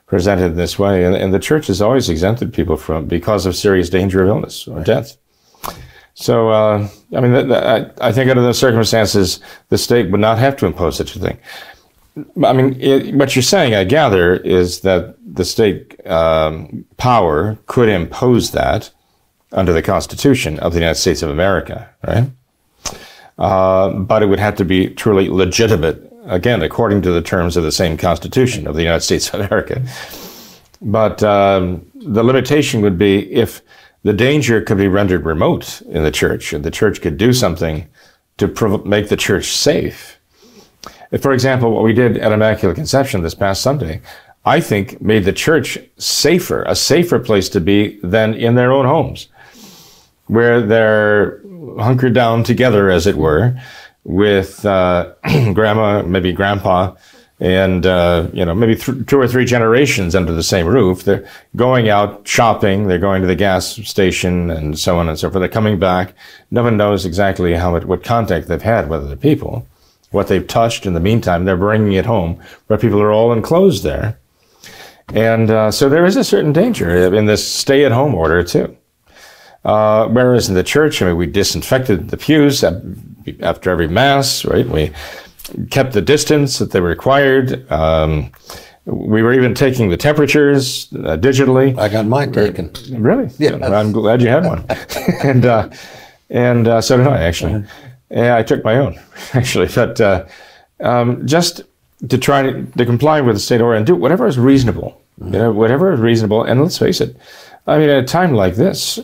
presented in this way. And, and, the church has always exempted people from because of serious danger of illness or death. So, uh, I mean, th- th- I, I think under those circumstances, the state would not have to impose such a thing. I mean, it, what you're saying, I gather, is that the state um, power could impose that under the Constitution of the United States of America, right? Uh, but it would have to be truly legitimate, again, according to the terms of the same Constitution of the United States of America. But um, the limitation would be if the danger could be rendered remote in the church, and the church could do something to prov- make the church safe. If, for example, what we did at Immaculate Conception this past Sunday, I think made the church safer, a safer place to be than in their own homes, where they're hunkered down together, as it were, with uh, grandma, maybe grandpa, and uh, you know maybe th- two or three generations under the same roof. They're going out shopping, they're going to the gas station, and so on and so forth. They're coming back. No one knows exactly how it, what contact they've had with other people, what they've touched. In the meantime, they're bringing it home, but people are all enclosed there, and uh, so there is a certain danger in this stay-at-home order too. Uh, whereas in the church, I mean, we disinfected the pews after every mass, right? We kept the distance that they required. Um, we were even taking the temperatures uh, digitally. I got mine taken. Really? Yeah. I'm glad you had one. and uh, and uh, so did I actually. Yeah, I took my own actually, but uh, um, just to try to, to, comply with the state order and do whatever is reasonable. You know, whatever is reasonable. And let's face it, I mean, at a time like this,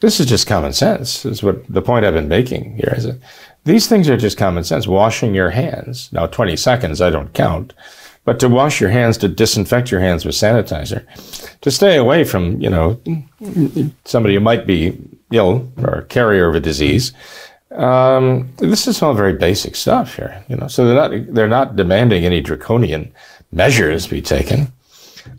this is just common sense. Is what the point I've been making here. Is it? These things are just common sense. Washing your hands. Now, 20 seconds, I don't count. But to wash your hands, to disinfect your hands with sanitizer, to stay away from, you know, somebody who might be ill or a carrier of a disease. Um, this is all very basic stuff here, you know. So they're not they're not demanding any draconian measures be taken.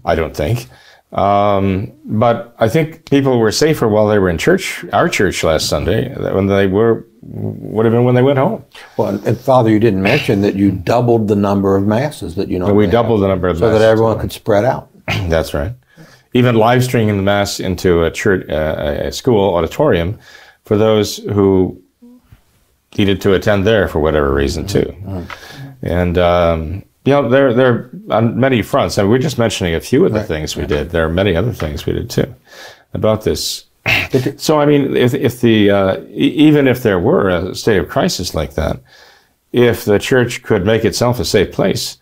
I don't think. Um, but I think people were safer while they were in church, our church last Sunday, when they were would have been when they went home. Well, and Father, you didn't mention that you doubled the number of masses that you know. we doubled the number of so that everyone could spread out. That's right. Even live streaming the mass into a church, uh, a school auditorium, for those who needed to attend there for whatever reason too, mm-hmm. and. Um, you know, there, there on many fronts. I mean, we're just mentioning a few of the right. things we did. There are many other things we did too about this so I mean, if if the uh, even if there were a state of crisis like that, if the church could make itself a safe place,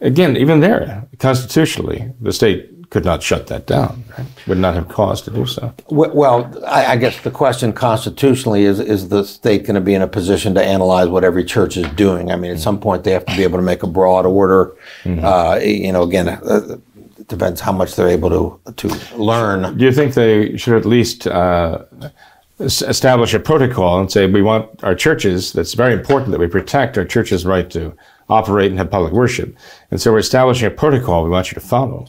again, even there, constitutionally, the state could not shut that down. Right? Would not have cause to do so. Well, I guess the question constitutionally is: Is the state going to be in a position to analyze what every church is doing? I mean, at some point, they have to be able to make a broad order. Mm-hmm. Uh, you know, again. Uh, it depends how much they're able to to learn. Do you think they should at least uh, establish a protocol and say we want our churches? That's very important that we protect our churches' right to operate and have public worship, and so we're establishing a protocol we want you to follow.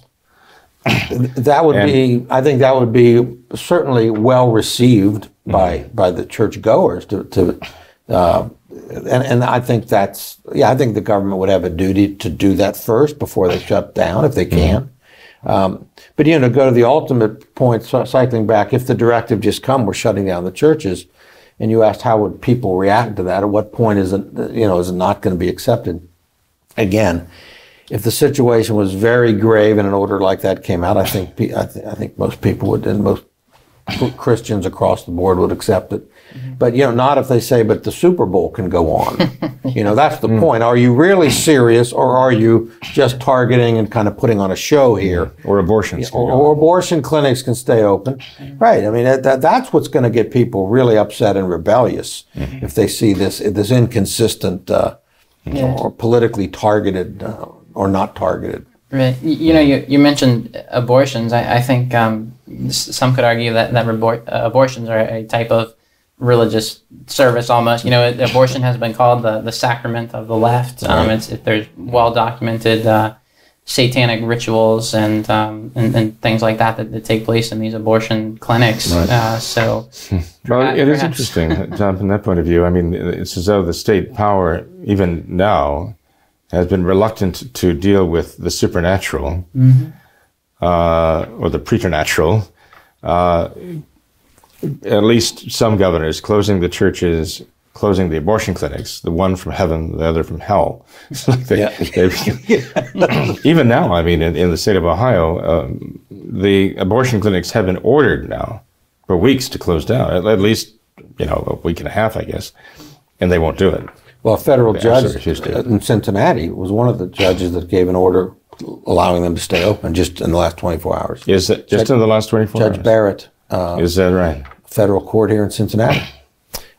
That would and, be, I think, that would be certainly well received by mm-hmm. by the church goers to. to uh, and, and I think that's yeah I think the government would have a duty to do that first before they shut down if they can. Mm-hmm. Um, but you know, to go to the ultimate point, cycling back, if the directive just come, we're shutting down the churches, and you asked how would people react to that? At what point is it, you know, is it not going to be accepted? Again, if the situation was very grave and an order like that came out, I think I, th- I think most people would, and most Christians across the board would accept it. Mm-hmm. But you know, not if they say, "But the Super Bowl can go on." you know, that's the mm. point. Are you really serious, or are you just targeting and kind of putting on a show here? Or abortions, or, or, abortion clinics can stay open, mm-hmm. right? I mean, that, that, that's what's going to get people really upset and rebellious mm-hmm. if they see this this inconsistent uh, yeah. or politically targeted uh, or not targeted. Right. You know, you, you mentioned abortions. I, I think um, some could argue that, that abor- uh, abortions are a type of religious service almost. You know, abortion has been called the, the sacrament of the left. Um, it's, it, there's well documented uh, satanic rituals and, um, and, and things like that, that that take place in these abortion clinics. Right. Uh, so, well, it is interesting, John, from that point of view. I mean, it's as though the state power, even now, has been reluctant to deal with the supernatural mm-hmm. uh, or the preternatural. Uh, at least some governors closing the churches, closing the abortion clinics, the one from heaven, the other from hell. they, yeah. even now, I mean, in, in, the state of Ohio, um, the abortion clinics have been ordered now for weeks to close down, at, at, least, you know, a week and a half, I guess, and they won't do it. Well, a federal judge in Cincinnati was one of the judges that gave an order allowing them to stay open just in the last 24 hours. Is it just judge, in the last 24 Judge hours? Judge Barrett. Uh, Is that right? Federal court here in Cincinnati.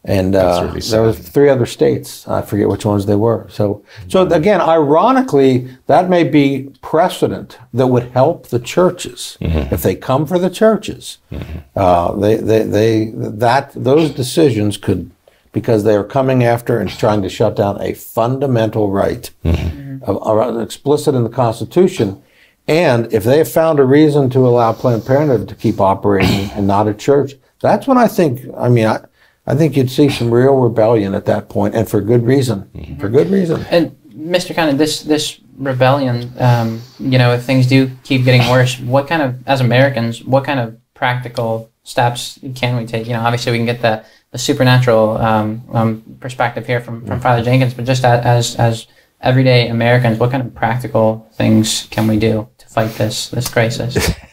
And uh, really there were three other states. I forget which ones they were. So, so again, ironically, that may be precedent that would help the churches mm-hmm. if they come for the churches. Mm-hmm. Uh, they, they, they, that those decisions could because they are coming after and trying to shut down a fundamental right mm-hmm. are explicit in the Constitution. And if they have found a reason to allow Planned Parenthood to keep operating and not a church, that's when I think, I mean, I, I think you'd see some real rebellion at that point, and for good reason. For good reason. And Mr. Kind of this this rebellion, um, you know, if things do keep getting worse, what kind of as Americans, what kind of practical steps can we take? You know, obviously we can get the the supernatural um, um, perspective here from, from Father Jenkins, but just as as everyday Americans, what kind of practical things can we do to fight this this crisis?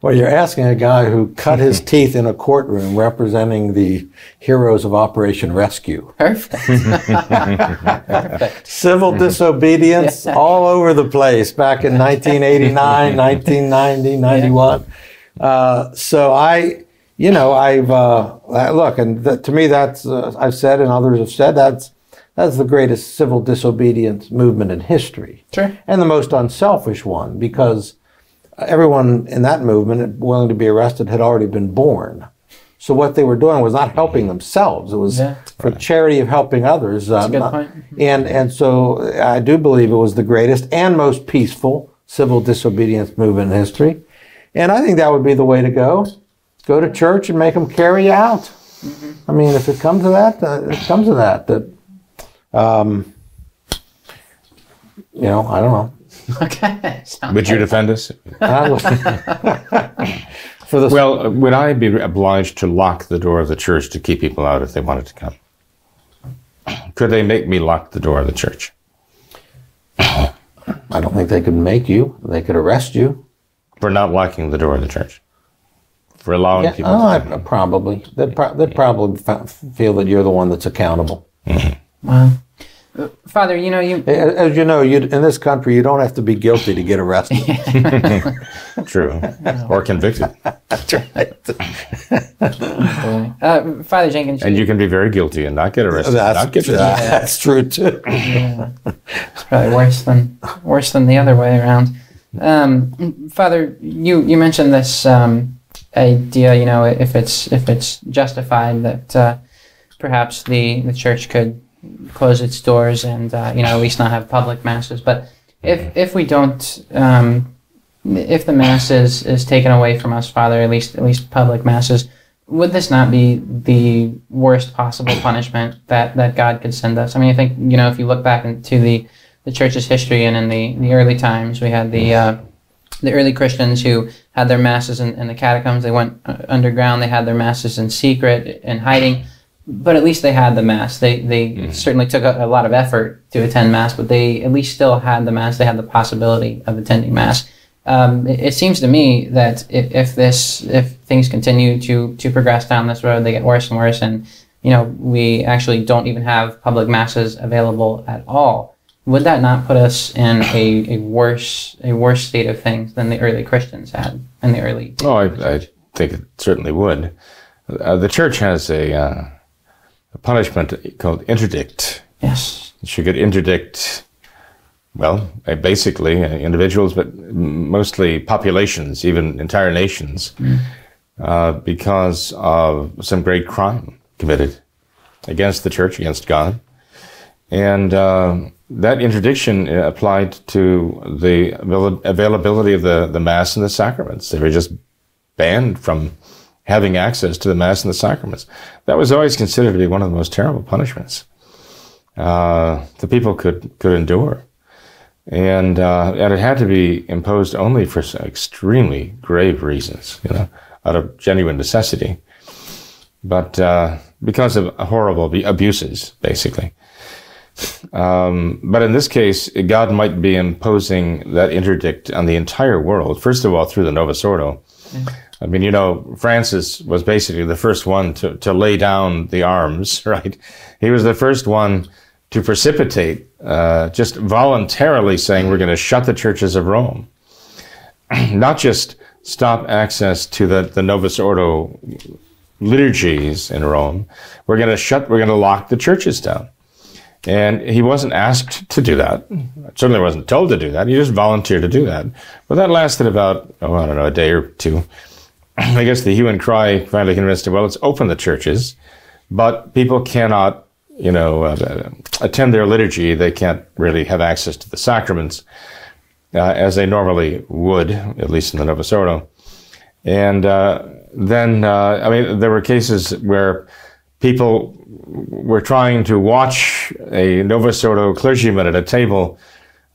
Well, you're asking a guy who cut his teeth in a courtroom representing the heroes of Operation Rescue. Perfect. Perfect. Civil disobedience all over the place back in 1989, 1990, 91. Uh, so I, you know, I've uh, look, and th- to me, that's uh, I've said, and others have said that's that's the greatest civil disobedience movement in history, Sure. and the most unselfish one because everyone in that movement willing to be arrested had already been born. So what they were doing was not helping themselves; it was Yeah. for charity of helping others. a good not- point. And and so I do believe it was the greatest and most peaceful civil disobedience movement in history. And I think that would be the way to go. Go to church and make them carry you out. Mm-hmm. I mean, if it comes to that, uh, it comes to that. That, um, you know, I don't know. Okay. Sounds Would you defend us? For the Well, would I be obliged to lock the door of the church to keep people out if they wanted to come? Could they make me lock the door of the church? I don't think they could make you. They could arrest you. For not locking the door of the church? For allowing Yeah, people oh, to? I, probably. They'd, pro- they'd probably f- feel that you're the one that's accountable. Wow. Uh, Father, you know, you As you know, you in this country, you don't have to be guilty to get arrested. True. Or convicted. That's uh, Father Jenkins, And you can be very guilty and not get arrested. not get that's true too. it's probably worse than worse than the other way around. Um, Father, you you mentioned this um, idea. You know, if it's if it's justified that uh, perhaps the the church could close its doors and uh, you know at least not have public masses. But if if we don't, um, if the mass is, is taken away from us, Father, at least at least public masses, would this not be the worst possible punishment that, that God could send us? I mean, I think you know if you look back into the, the church's history and in the, the early times, we had the uh, the early Christians who had their masses in, in the catacombs. They went uh, underground. They had their masses in secret in hiding, but at least they had the mass. They they certainly took a, a lot of effort to attend mass, but they at least still had the mass. They had the possibility of attending mass. Um, it, it seems to me that if, if this if things continue to to progress down this road, they get worse and worse, and you know we actually don't even have public masses available at all. Would that not put us in a, a worse a worse state of things than the early Christians had in the early? Oh, I, I think it certainly would. Uh, the church has a, uh, a punishment called interdict. Yes. She could interdict, well, uh, basically uh, individuals, but mostly populations, even entire nations, uh, because of some great crime committed against the church, against God. And uh, that interdiction uh, applied to the availability of the, the Mass and the sacraments. They were just banned from having access to the Mass and the sacraments. That was always considered to be one of the most terrible punishments uh, the people could, could endure. And, uh, and it had to be imposed only for extremely grave reasons, you know, out of genuine necessity. But uh, because of horrible abuses, basically. Um, but in this case, God might be imposing that interdict on the entire world. First of all, through the Novus Ordo. I mean, you know, Francis was basically the first one to, to lay down the arms, right? He was the first one to precipitate, uh, just voluntarily saying, we're going to shut the churches of Rome. Not just stop access to the, the Novus Ordo liturgies in Rome. We're going to shut, we're going to lock the churches down. And he wasn't asked to do that. Certainly wasn't told to do that. He just volunteered to do that. But that lasted about, oh, I don't know, a day or two. I guess the hue and cry finally convinced him, well, let's open the churches, but people cannot you know, uh, attend their liturgy, they can't really have access to the sacraments uh, as they normally would, at least in the Novus Ordo. And uh, then, uh, I mean, there were cases where people were trying to watch a Novus Ordo clergyman at a table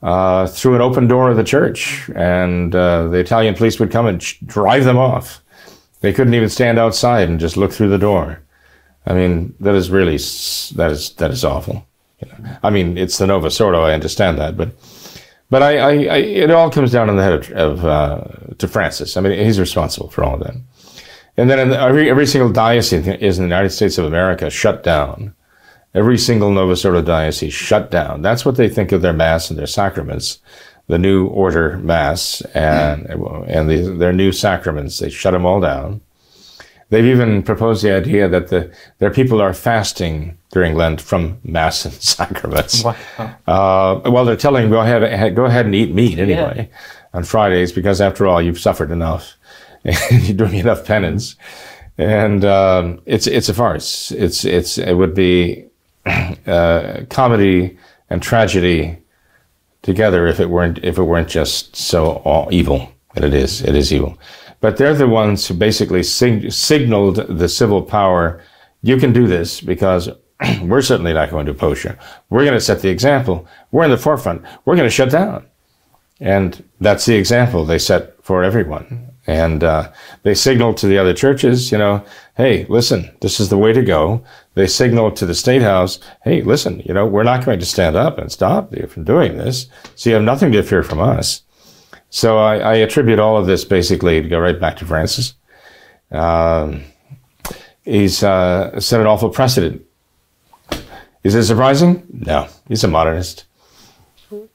uh, through an open door of the church, and uh, the Italian police would come and drive them off. They couldn't even stand outside and just look through the door. I mean, that is really that is that is awful. You know? I mean, it's the Novus Ordo. I understand that, but but I, I, I it all comes down on the head of, of uh, to Francis. I mean, he's responsible for all of that. And then the, every every single diocese is in the United States of America shut down. Every single Novus Ordo diocese shut down. That's what they think of their mass and their sacraments, the new order mass and and the, their new sacraments. They shut them all down. They've even proposed the idea that the, their people are fasting during Lent from Mass and sacraments. Wow. Uh, well, they're telling go ahead, go ahead and eat meat anyway yeah. on Fridays because, after all, you've suffered enough. You're doing enough penance. And um, it's, it's a farce. It's, it's, it would be uh, comedy and tragedy together if it weren't, if it weren't just so evil. And it is. It is evil. But they're the ones who basically sig- signaled the civil power, you can do this because we're certainly not going to oppose you. We're going to set the example. We're in the forefront. We're going to shut down. And that's the example they set for everyone. And uh, they signaled to the other churches, you know, hey, listen, this is the way to go. They signaled to the State House, hey, listen, you know, we're not going to stand up and stop you from doing this. So you have nothing to fear from us. So I, I, attribute all of this basically to go right back to Francis. Um, he's uh, set an awful precedent. Is it surprising? No, he's a modernist.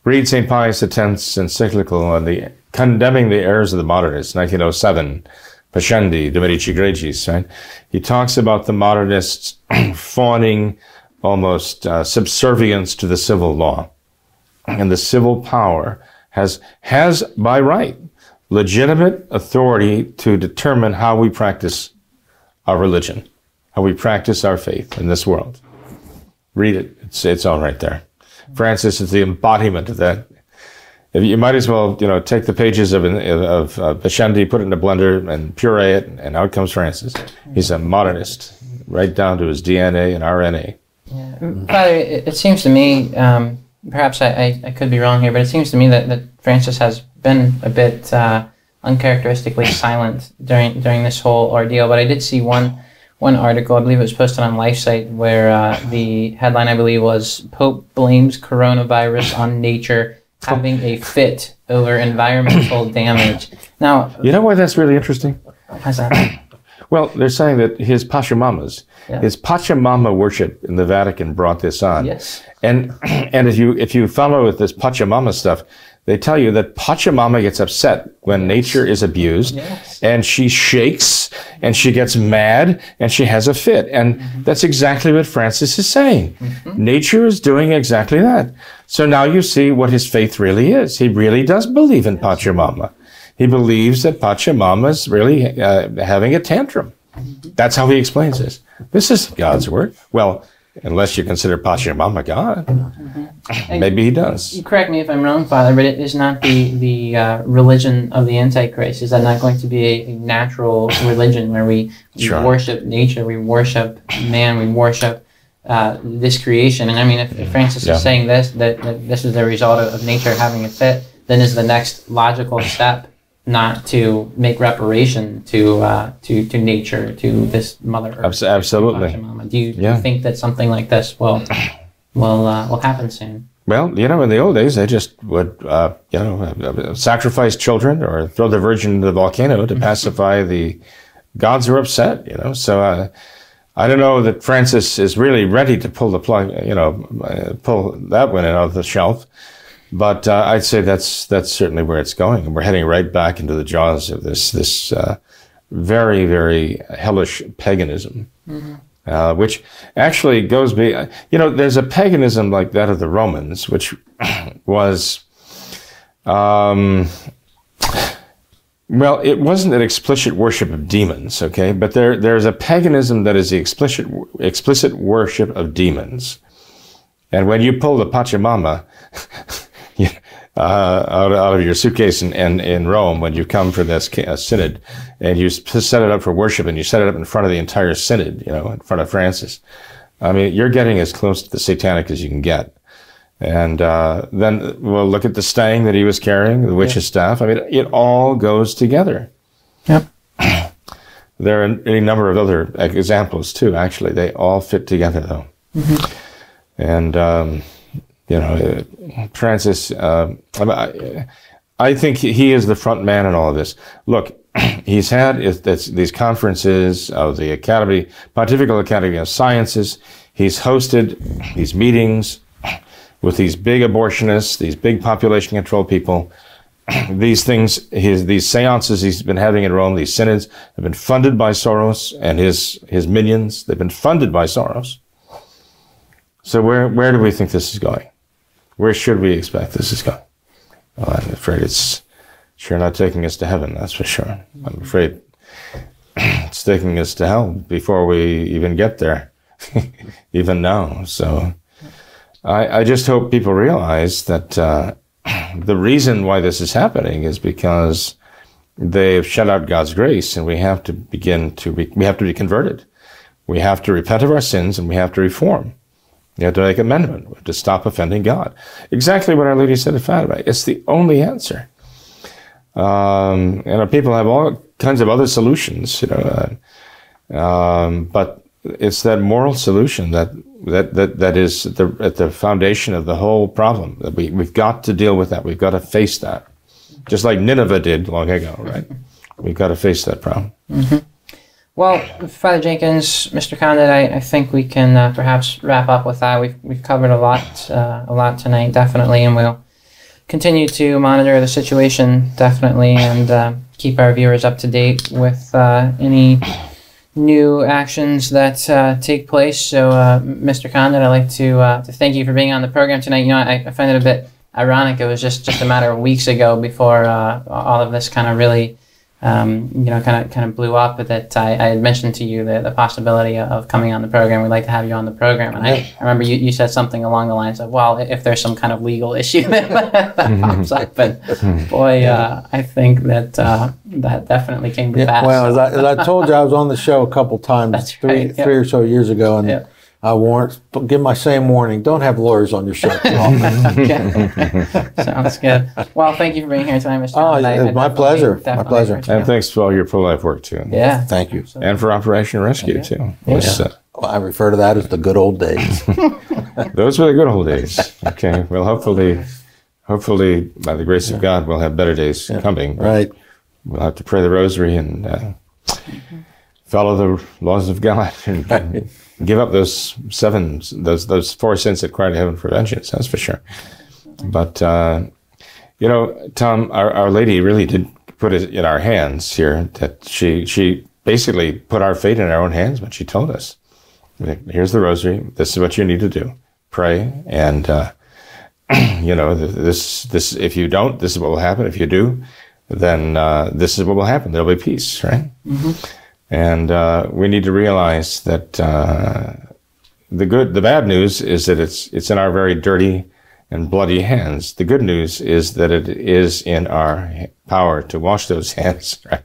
Read St. Pius X's encyclical on the condemning the errors of the modernists, 1907, Pascendi, Dominici Gregis, right? He talks about the modernists fawning almost uh, subservience to the civil law and the civil power has, has by right legitimate authority to determine how we practice our religion, how we practice our faith in this world. Read it. It's, it's all right there. Francis is the embodiment of that. You might as well, you know, take the pages of of uh, Pascendi, put it in a blender, and puree it, and out comes Francis. He's a modernist, right down to his DNA and RNA. Yeah. Father, it, it seems to me um, perhaps I, I, I, could be wrong here, but it seems to me that, that Francis has been a bit uh, uncharacteristically silent during during this whole ordeal. But I did see one one article, I believe it was posted on LifeSite, where uh, the headline I believe was Pope blames coronavirus on nature having a fit over environmental damage. Now, you know why that's really interesting? How's that? Well, they're saying that his Pachamamas, yeah. his Pachamama worship in the Vatican brought this on. Yes. And and if you if you follow with this Pachamama stuff, they tell you that Pachamama gets upset when yes. nature is abused, yes. and she shakes and she gets mad and she has a fit. And mm-hmm. that's exactly what Francis is saying. Mm-hmm. Nature is doing exactly that. So now you see what his faith really is. He really does believe in yes. Pachamama. He believes that Pachamama is really uh, having a tantrum. That's how he explains this. This is God's word. Well, unless you consider Pachamama God, mm-hmm. maybe he does. You Correct me if I'm wrong, Father, but it is not the the uh, religion of the Antichrist. Is that not going to be a, a natural religion where we, we sure. worship nature, we worship man, we worship uh, this creation? And I mean, if, if Francis yeah. is saying this, that, that, this is the result of, of nature having a fit, then is the next logical step not to make reparation to uh, to to nature, to this Mother Earth. Absolutely. Do you, yeah. you, think that something like this will will uh, will happen soon? Well, you know, in the old days, they just would, uh, you know, sacrifice children or throw the virgin into the volcano to pacify the gods who are upset. You know, so uh, I don't know that Francis is really ready to pull the plug. You know, uh, pull that one out of the shelf. But uh, I'd say that's that's certainly where it's going, and we're heading right back into the jaws of this this uh, very very hellish paganism, mm-hmm. uh, which actually goes be you know there's a paganism like that of the Romans, which was. Um, Well, it wasn't an explicit worship of demons, okay, but there there's a paganism that is the explicit explicit worship of demons, and when you pull the Pachamama uh, out, out of your suitcase in, in, in Rome when you come for this uh, synod, and you set it up for worship, and you set it up in front of the entire synod, you know, in front of Francis. I mean, you're getting as close to the satanic as you can get. And uh, then we'll look at the stang that he was carrying, the witch's yeah. staff. I mean, it all goes together. Yep. there are any number of other examples too. Actually, they all fit together though. Mm-hmm. And um, you know, Francis. Uh, I, I think he is the front man in all of this. Look, he's had these conferences of the Academy, Pontifical Academy of Sciences. He's hosted these meetings with these big abortionists, these big population control people. these things, his, these seances he's been having in Rome, these synods, have been funded by Soros and his, his minions. They've been funded by Soros. So where, where do we think this is going? Where should we expect this is going? Well, I'm afraid it's sure not taking us to heaven, that's for sure. I'm afraid it's taking us to hell before we even get there, even now. So I, I just hope people realize that uh, the reason why this is happening is because they've shut out God's grace, and we have to begin to be, we have to be converted. We have to repent of our sins, and we have to reform. You have to make amendment. We have to stop offending God. Exactly what Our Lady said at Fatima. It's the only answer. Um, and people have all kinds of other solutions, you know, uh, um, but it's that moral solution that that that that is at the, at the foundation of the whole problem. That we we've got to deal with that. We've got to face that, just like Nineveh did long ago, right? We've got to face that problem. Mm-hmm. Well, Father Jenkins, Mr. Condit, I, I think we can uh, perhaps wrap up with that. We've we've covered a lot uh, a lot tonight, definitely, and we'll continue to monitor the situation definitely and uh, keep our viewers up to date with uh, any new actions that uh, take place. So, uh, Mr. Condit, I'd like to to thank you for being on the program tonight. You know, I, I find it a bit ironic. It was just just a matter of weeks ago before all of this kind of really um, you know, kind of kind of blew up that I, I had mentioned to you the, the possibility of coming on the program. We'd like to have you on the program. And I, I remember you, you said something along the lines of, well, if there's some kind of legal issue that pops up. And boy, uh, I think that uh, that definitely came to yeah, pass. Well, as I, as I, told you, I was on the show a couple times, three, right, three or so years ago. and. I warrant, give my same warning. Don't have lawyers on your show too. Sounds good. Well, thank you for being here tonight, Mr. Oh, it's my pleasure. My pleasure. And thanks for all your pro life work too. Yeah. Thank you. And for Operation Rescue too. Was, uh, well, I refer to that as the good old days. Those were the good old days. Okay. Well, hopefully, hopefully, by the grace yeah. of God, we'll have better days yeah. coming. Right. We'll have to pray the rosary and uh, mm-hmm. follow the laws of God. And, give up those seven, those those four sins that cry to heaven for vengeance. That's for sure. But uh, you know, Tom, our, our Lady really did put it in our hands here. That she she basically put our fate in our own hands when she told us, "Here's the rosary. This is what you need to do. Pray." And uh, you know, this this if you don't, this is what will happen. If you do, then uh, this is what will happen. There'll be peace, right? Mm-hmm. And uh, we need to realize that uh, the good, the bad news is that it's it's in our very dirty and bloody hands. The good news is that it is in our power to wash those hands. Right?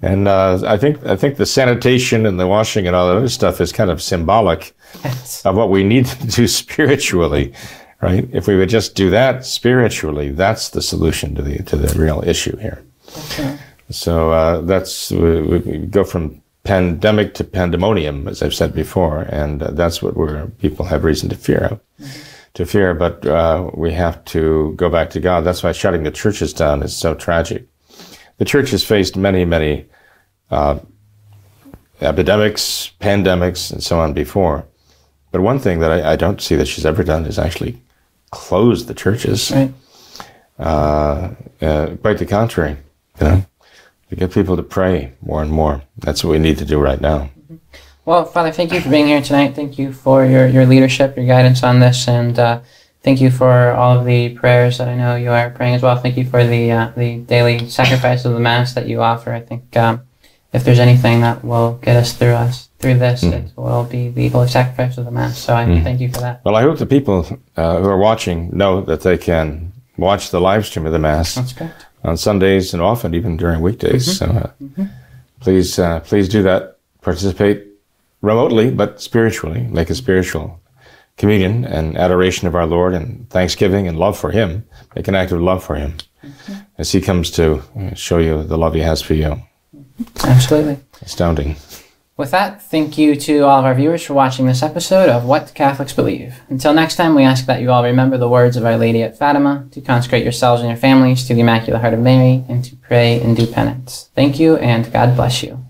And uh, I think I think the sanitation and the washing and all that other stuff is kind of symbolic yes. of what we need to do spiritually, right? If we would just do that spiritually, that's the solution to the to the real issue here. Okay. So uh, that's we, we, go from pandemic to pandemonium, as I've said before, and uh, that's what we're people have reason to fear of, to fear. But uh, we have to go back to God. That's why shutting the churches down is so tragic. The church has faced many, many uh, epidemics, pandemics, and so on before. But one thing that I, I, don't see that she's ever done is actually close the churches. Right. Uh, uh, quite the contrary. You know? To get people to pray more and more. That's what we need to do right now. Well, Father, thank you for being here tonight. Thank you for your, your leadership, your guidance on this, and uh, Thank you for all of the prayers that I know you are praying as well. Thank you for the uh, the daily sacrifice of the Mass that you offer. I think um, if there's anything that will get us through us through this, Mm. it will be the holy sacrifice of the Mass. So I thank you for that. Well, I hope the people uh, who are watching know that they can watch the live stream of the Mass That's great. On Sundays and often even during weekdays. So uh, please, uh, please do that. Participate remotely, but spiritually. Make a spiritual communion and adoration of our Lord and thanksgiving and love for Him. Make an act of love for Him as He comes to uh, show you the love He has for you. Absolutely. Astounding. With that, thank you to all of our viewers for watching this episode of What Catholics Believe. Until next time, we ask that you all remember the words of Our Lady at Fatima, to consecrate yourselves and your families to the Immaculate Heart of Mary, and to pray and do penance. Thank you, and God bless you.